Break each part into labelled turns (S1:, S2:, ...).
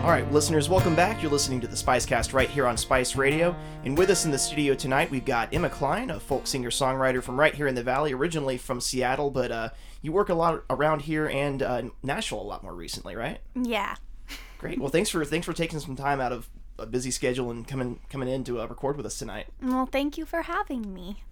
S1: All right, listeners, welcome back. You're listening to the Spicecast right here on Spice Radio. And with us in the studio tonight, we've got Emma Klein, a folk singer songwriter from right here in the Valley, originally from Seattle, but uh, you work a lot around here and uh, Nashville a lot more recently, right?
S2: Yeah.
S1: Great. Well, thanks for thanks for taking some time out of a busy schedule and coming coming in to uh, record with us tonight.
S2: Well, thank you for having me.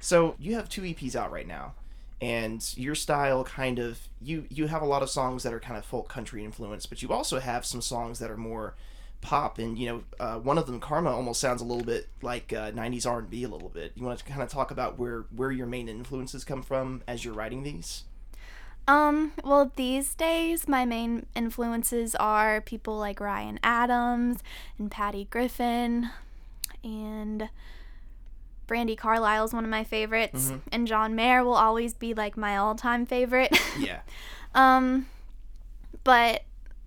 S1: So you have two EPs out right now, and your style kind of you you have a lot of songs that are kind of folk country influenced, but you also have some songs that are more pop and you know uh, one of them karma almost sounds a little bit like uh, 90s r&b a little bit. You want to kind of talk about where where your main influences come from as you're writing these?
S2: Um, well, these days my main influences are people like Ryan Adams and Patty Griffin and Brandi Carlile is one of my favorites and John Mayer will always be like my all-time favorite.
S1: yeah
S2: um but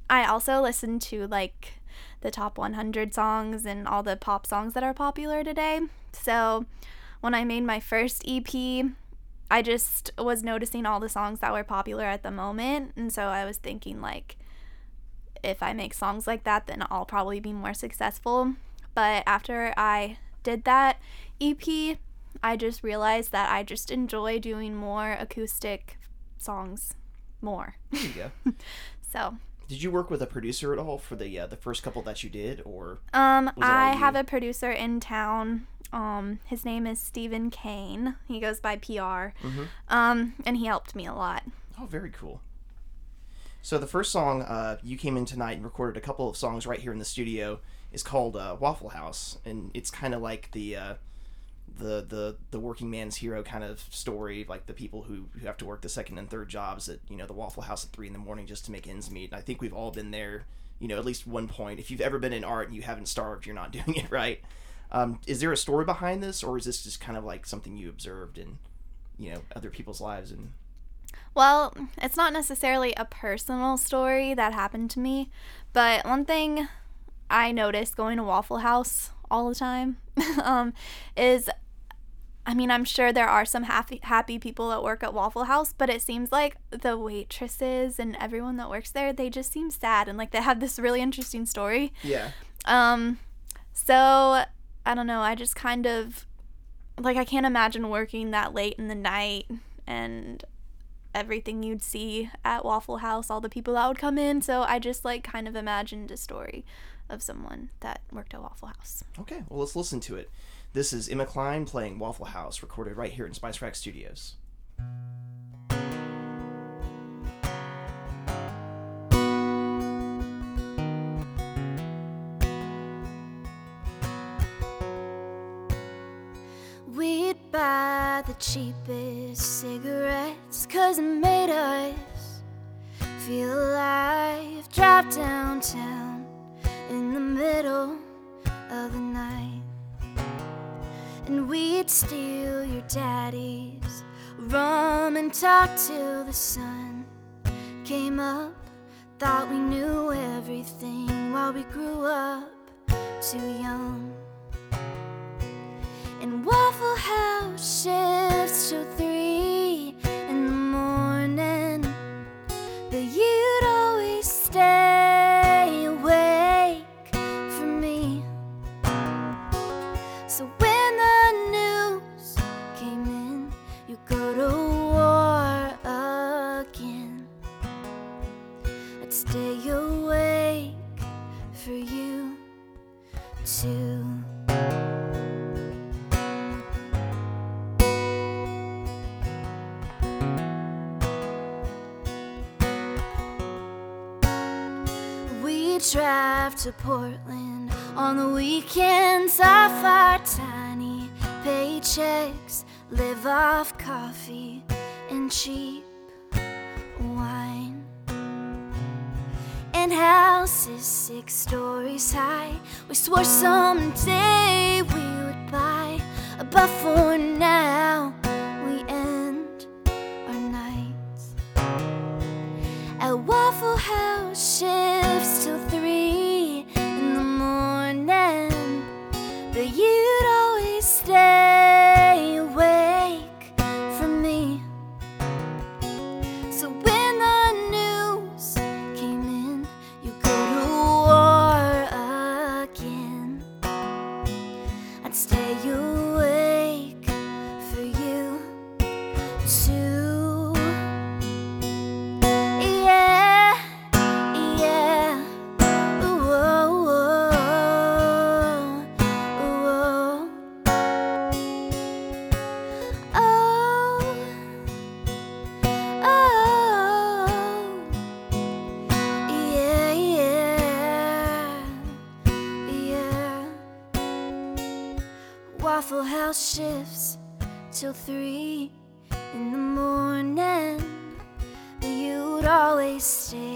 S2: I also listen to like the top 100 songs and all the pop songs that are popular today. So when I made my first EP, I just was noticing all the songs that were popular at the moment. And so I was thinking, like, if I make songs like that, then I'll probably be more successful. But after I did that EP, I just realized that I just enjoy doing more acoustic songs more.
S1: there you go
S2: So,
S1: did you work with a producer at all for the uh, the first couple that you did or
S2: um,
S1: Was it all
S2: I have a producer in town. Um, his name is Stephen Kane. He goes by PR.
S1: Mhm.
S2: Um, and he helped me a lot.
S1: oh very cool so the first song uh, you came in tonight and recorded a couple of songs right here in the studio is called uh, waffle house and it's kind of like the uh, the the the working man's hero kind of story, like the people who, who have to work the second and third jobs at you know the Waffle House at three in the morning just to make ends meet. And I think we've all been there, you know, at least one point. If you've ever been in art and you haven't starved, you're not doing it right. Um, is there a story behind this, or is this just kind of like something you observed in, you know, other people's lives and
S2: Well, it's not necessarily a personal story that happened to me, but one thing I noticed going to Waffle House all the time um, is I mean, I'm sure there are some happy happy people that work at Waffle House, but it seems like the waitresses and everyone that works there, they just seem sad and like they have this really interesting story.
S1: yeah,
S2: Um, so I don't know. I just kind of like I can't imagine working that late in the night and everything you'd see at Waffle House, all the people that would come in. So I just like kind of imagined a story of someone that worked at Waffle House.
S1: okay. Well, let's listen to it. This is Emma Klein playing Waffle House, recorded right here in Spice Rack Studios.
S3: We'd buy the cheapest cigarettes cause it made us feel alive. Drive downtown in the middle And we'd steal your daddy's rum and talk till the sun came up. Thought we knew everything while we grew up too young. And Waffle House shifts till three drive to Portland. On the weekends off our tiny paychecks, live off coffee and cheap wine. And houses six stories high, we swore someday we would buy, but for now three in the morning. But you'd always stay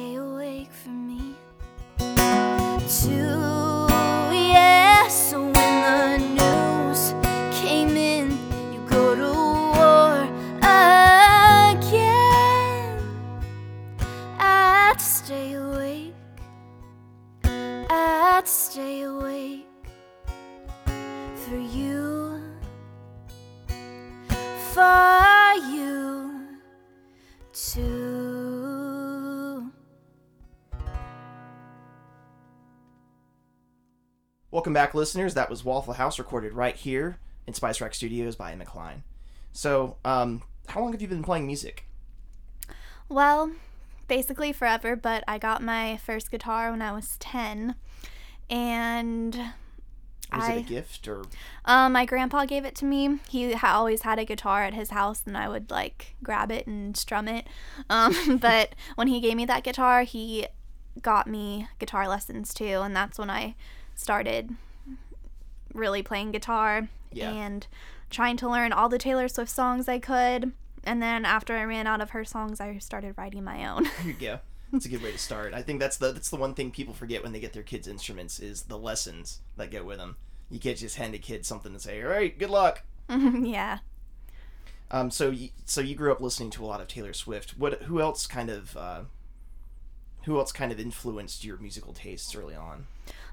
S1: Welcome back, listeners. That was Waffle House recorded right here in Spice Rack Studios by Emma Klein. So, um, how long have you been playing music?
S2: Well, basically forever, but I got my first guitar when I was 10. And
S1: Was
S2: I
S1: it a gift or
S2: um my grandpa gave it to me. He ha- always had a guitar at his house and I would like grab it and strum it. Um but when he gave me that guitar, he got me guitar lessons too and that's when I started really playing guitar
S1: Yeah.
S2: and trying to learn all the Taylor Swift songs I could. And then after I ran out of her songs, I started writing my own.
S1: Here you go. It's a good way to start. I think that's the that's the one thing people forget when they get their kids instruments is the lessons that go with them. You can't just hand a kid something and say, "All right, good luck."
S2: yeah.
S1: Um, so you, so you grew up listening to a lot of Taylor Swift. What who else kind of uh, who else kind of influenced your musical tastes early on?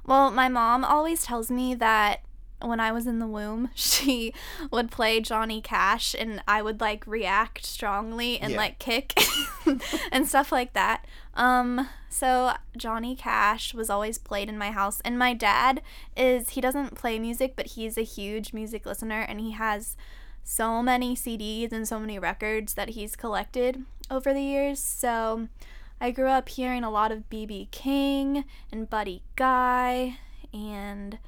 S2: Well, my mom always tells me that when I was in the womb, she would play Johnny Cash and I would like react strongly and
S1: Yeah.
S2: like kick and stuff like that. Um so Johnny Cash was always played in my house and my dad is he doesn't play music but he's a huge music listener and he has so many CDs and so many records that he's collected over the years. So I grew up hearing a lot of BB King and Buddy Guy and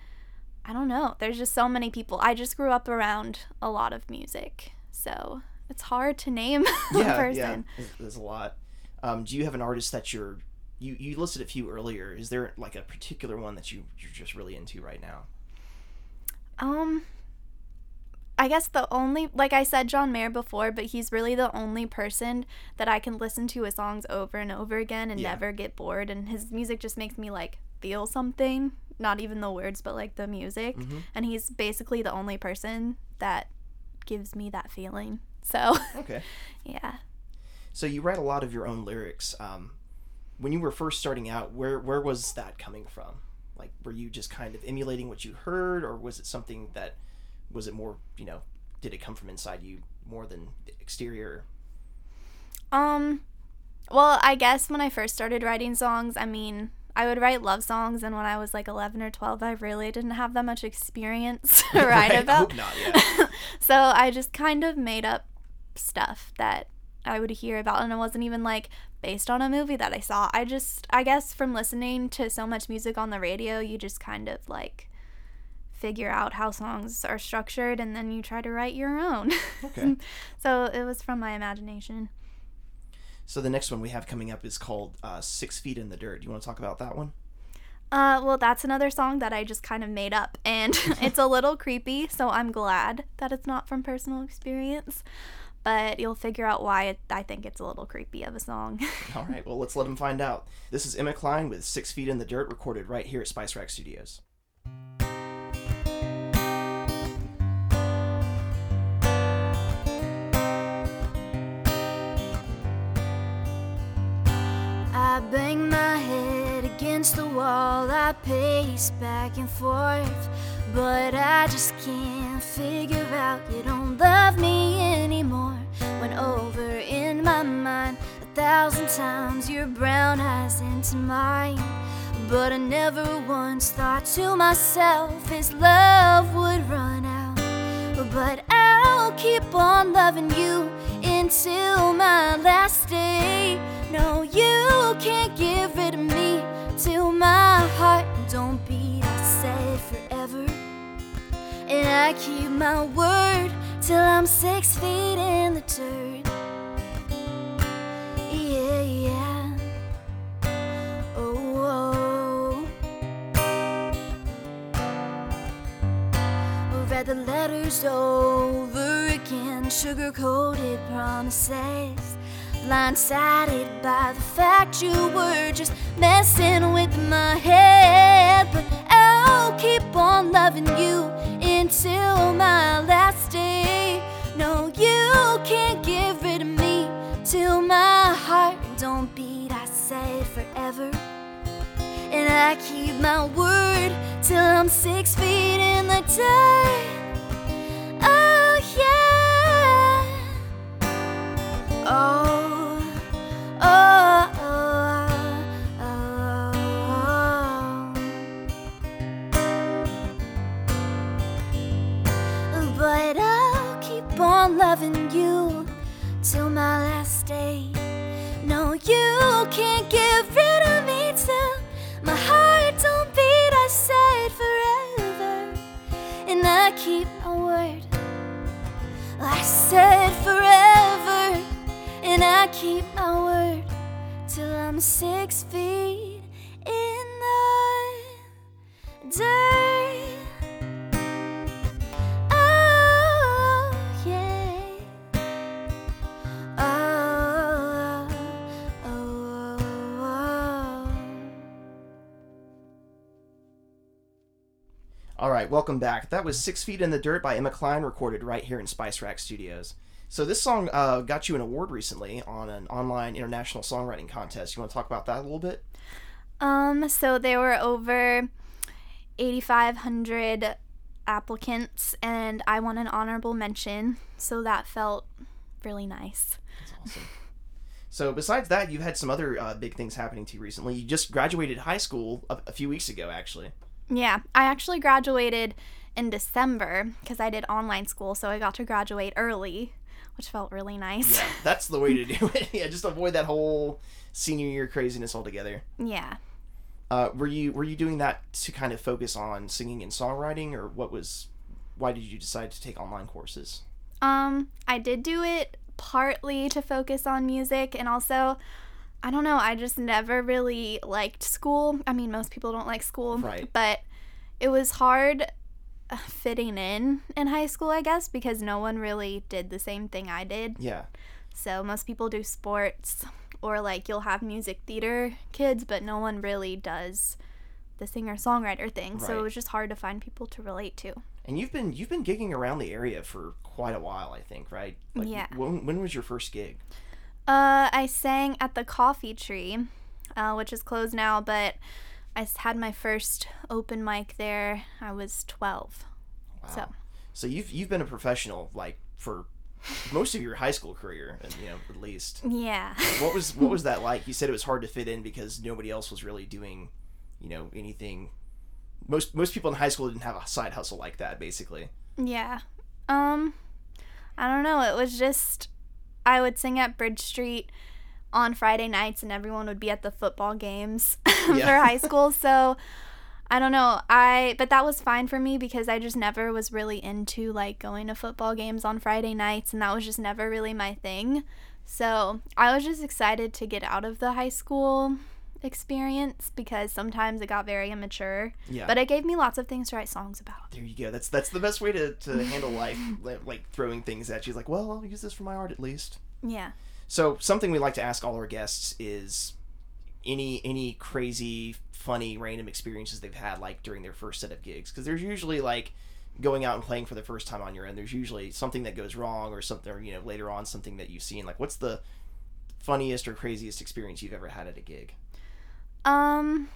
S2: I don't know. There's just so many people. I just grew up around a lot of music. So it's hard to name a
S1: yeah,
S2: person.
S1: yeah. There's, there's a lot. Um, do you have an artist that you're you you listed a few earlier? Is there like a particular one that you you're just really into right now?
S2: Um I guess the only like I said John Mayer before, but he's really the only person that I can listen to his songs over and over again and
S1: Yeah.
S2: never get bored and his music just makes me like feel something, not even the words but like the music.
S1: Mhm.
S2: And he's basically the only person that gives me that feeling. So,
S1: Okay.
S2: yeah.
S1: So you write a lot of your own lyrics. Um, when you were first starting out, where where was that coming from? Like, were you just kind of emulating what you heard, or was it something that was it more? You know, did it come from inside you more than the exterior?
S2: Um, well, I guess when I first started writing songs, I mean, I would write love songs, and when I was like 11 or 12, I really didn't have that much experience to write
S1: Right, I
S2: about.
S1: hope not, yeah.
S2: so I just kind of made up stuff that I would hear about, and it wasn't even like based on a movie that I saw. I just, I guess, from listening to so much music on the radio, you just kind of like figure out how songs are structured, and then you try to write your own.
S1: Okay.
S2: so it was from my imagination.
S1: So the next one we have coming up is called uh, Six Feet in the Dirt. Do you want to talk about that one?
S2: Uh, well, that's another song that I just kind of made up, and it's a little creepy, so I'm glad that it's not from personal experience. But you'll figure out why it, I think it's a little creepy of a song.
S1: All right, well, let's let him find out. This is Emma Klein with Six Feet in the Dirt, recorded right here at Spice Rack Studios.
S3: Against the wall, I pace back and forth. But I just can't figure out you don't love me anymore. Went over in my mind a thousand times your brown eyes into mine. But I never once thought to myself his love would run out. But I'll keep on loving you until my last day. No, you can't get rid of me till my heart don't beat. I said forever, and I keep my word till I'm six feet in the dirt. Yeah, yeah. Oh, oh. read the letters over again, sugar coated promises. Blindsided by the fact you were just messing with my head. But I'll keep on loving you until my last day. No, you can't get rid of me till my heart don't beat. I said forever. And I keep my word till I'm six feet in the dirt. Oh, yeah. Oh, on loving you till my last day. No, you can't get rid of me till my heart don't beat. I said forever, and I keep my word. I said forever, and I keep my word till I'm six feet
S1: All right, welcome back. That was Six Feet in the Dirt by Emma Klein, recorded right here in Spice Rack Studios. So this song uh, got you an award recently on an online international songwriting contest. You want to talk about that a little bit?
S2: Um, so there were over 8,500 applicants, and I won an honorable mention, so that felt really nice.
S1: That's awesome. So besides that, you've had some other uh, big things happening to you recently. You just graduated high school a, a few weeks ago, actually.
S2: Yeah, I actually graduated in December because I did online school, so I got to graduate early, which felt really nice.
S1: Yeah, that's the way to do it. yeah, just avoid that whole senior year craziness altogether.
S2: Yeah.
S1: Uh, were you were you doing that to kind of focus on singing and songwriting, or what was? Why did you decide to take online courses?
S2: Um, I did do it partly to focus on music and also I don't know, I just never really liked school. I mean, most people don't like school,
S1: Right.
S2: but it was hard uh, fitting in in high school, I guess, because no one really did the same thing I did.
S1: Yeah,
S2: So most people do sports or like you'll have music theater kids, but no one really does the singer songwriter thing. So it was just hard to find people to relate to.
S1: and you've been you've been gigging around the area for quite a while, I think, right?
S2: Yeah.
S1: When when was your first gig?
S2: Uh, I sang at the Coffee Tree, uh, which is closed now, but I had my first open mic there. I was 12.
S1: Wow.
S2: So-
S1: So you've you've been a professional like for most of your high school career, and you know at least.
S2: Yeah.
S1: What was what was that like? You said it was hard to fit in because nobody else was really doing, you know, anything. Most most people in high school didn't have a side hustle like that, basically.
S2: yeah. Um, I don't know. It was just, I would sing at Bridge Street on Friday nights, and everyone would be at the football games
S1: Yeah.
S2: for high school. So, I don't know. I but that was fine for me because I just never was really into like going to football games on Friday nights and that was just never really my thing. So, I was just excited to get out of the high school experience because sometimes it got very immature.
S1: Yeah.
S2: But it gave me lots of things to write songs about.
S1: there you go. That's that's the best way to, to handle life, like throwing things at you. Like, well, I'll use this for my art at least.
S2: Yeah.
S1: So something we like to ask all our guests is any any crazy, funny, random experiences they've had like during their first set of gigs because there's usually like going out and playing for the first time on your own. There's usually something that goes wrong or something, or, you know, later on something that you've seen. Like, what's the funniest or craziest experience you've ever had at a gig?
S2: Um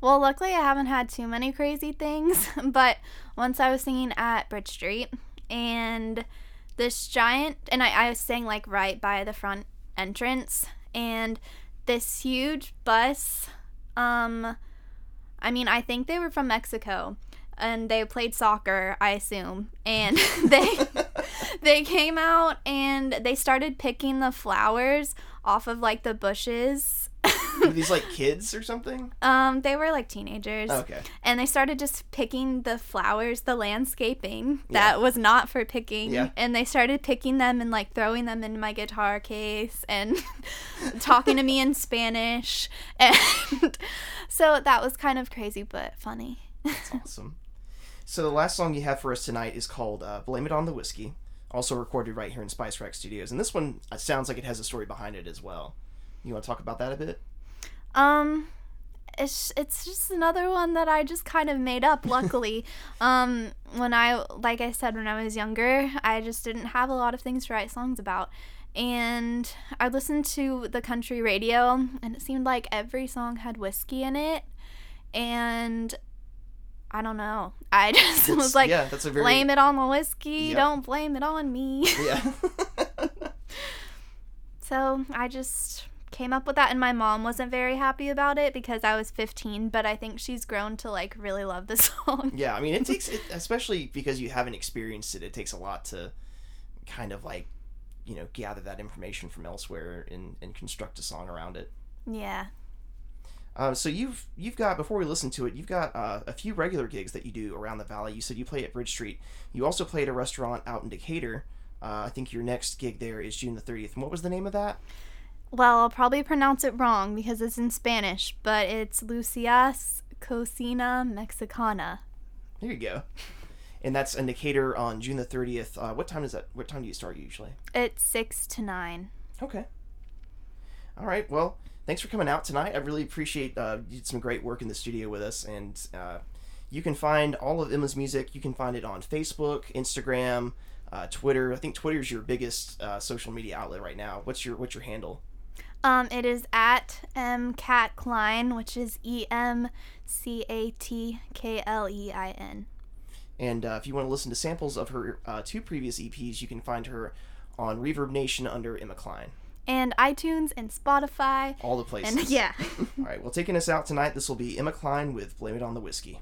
S2: well, luckily I haven't had too many crazy things, but once I was singing at Bridge Street and this giant and I, I was staying like right by the front entrance and this huge bus um I mean, I think they were from Mexico and they played soccer, I assume. And they they came out and they started picking the flowers off of like the bushes.
S1: Were these like kids or something?
S2: Um, they were like teenagers.
S1: Okay.
S2: And they started just picking the flowers, the landscaping
S1: Yeah.
S2: that was not for picking.
S1: Yeah.
S2: And they started picking them and like throwing them in my guitar case and talking to me in Spanish. And so that was kind of crazy but funny.
S1: That's awesome. So the last song you have for us tonight is called uh, "Blame It on the Whiskey," also recorded right here in Spice Rack Studios, and this one uh, sounds like it has a story behind it as well. You want to talk about that a bit?
S2: Um, it's it's just another one that I just kind of made up. Luckily, um, when I like I said when I was younger, I just didn't have a lot of things to write songs about, and I listened to the country radio, and it seemed like every song had whiskey in it, and I don't know. I just was like,
S1: yeah, that's a very
S2: blame it on the whiskey.
S1: Yep.
S2: Don't blame it on me.
S1: yeah.
S2: So I just came up with that, and my mom wasn't very happy about it because I was 15, but I think she's grown to like really love the song.
S1: Yeah, I mean, it takes, it, especially because you haven't experienced it, it takes a lot to kind of like, you know, gather that information from elsewhere and, and construct a song around it.
S2: Yeah.
S1: Uh, so you've you've got before we listen to it, you've got uh, a few regular gigs that you do around the valley. You said you play at Bridge Street. You also play at a restaurant out in Decatur. Uh, I think your next gig there is June the thirtieth. And what was the name of that?
S2: Well, I'll probably pronounce it wrong because it's in Spanish, but it's Lucias Cocina Mexicana.
S1: There you go. And that's in Decatur on June the thirtieth. Uh, what time is that? What time do you start usually?
S2: It's 6 to 9.
S1: Okay. All right. Well, thanks for coming out tonight. I really appreciate uh, you did some great work in the studio with us, and uh, you can find all of Emma's music. You can find it on Facebook, Instagram, uh, Twitter. I think Twitter is your biggest uh, social media outlet right now. What's your what's your handle?
S2: Um, it is at mcat Klein, which is E M C A T K L E I N.
S1: And uh, if you want to listen to samples of her uh, two previous EPs, you can find her on ReverbNation under Emma Klein.
S2: And iTunes and Spotify.
S1: All the places.
S2: And yeah.
S1: All right. Well, taking us out tonight, this will be Emma Klein with "Blame It on the Whiskey."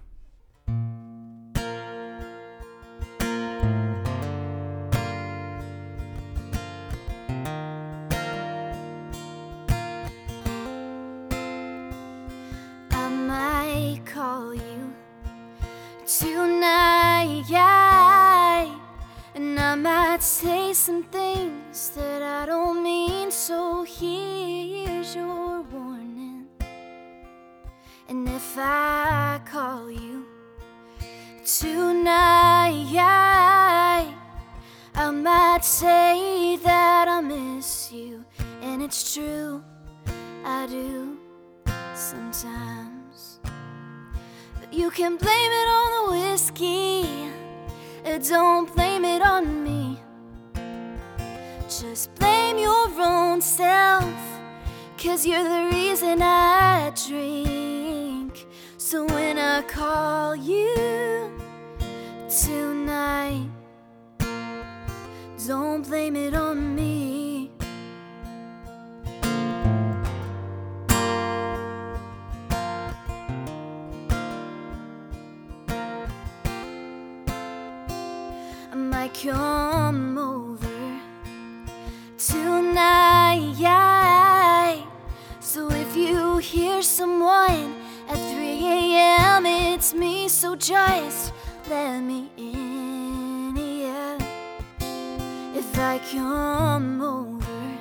S3: It's true, I do sometimes. But you can blame it on the whiskey, uh, don't blame it on me. Just blame your own self, cause you're the reason I drink. So when I call you tonight, don't blame it on me. Come over tonight. So if you hear someone at 3 a.m., it's me. So just let me in, yeah. If I come over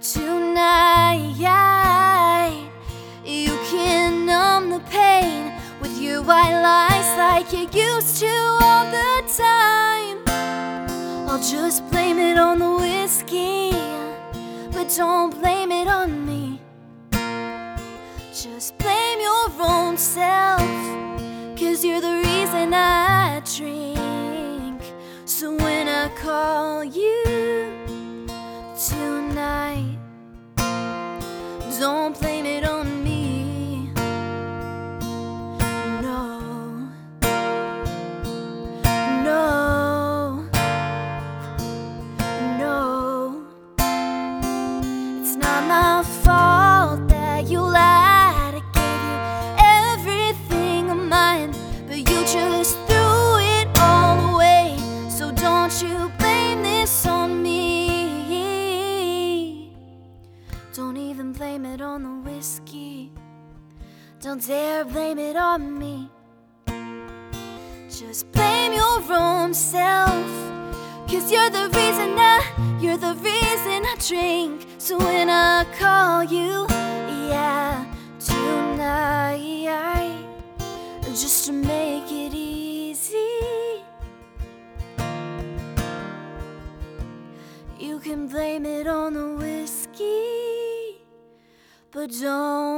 S3: tonight, you can numb the pain with your white lies like you used to all the time. I'll just blame it on the whiskey, but don't blame it on me. Just blame your own self, cause you're the reason I drink. So when I call you Don't dare blame it on me. Just blame your own self. Cause you're the reason I, you're the reason I drink. So when I call you, yeah, tonight, just to make it easy, you can blame it on the whiskey, but don't.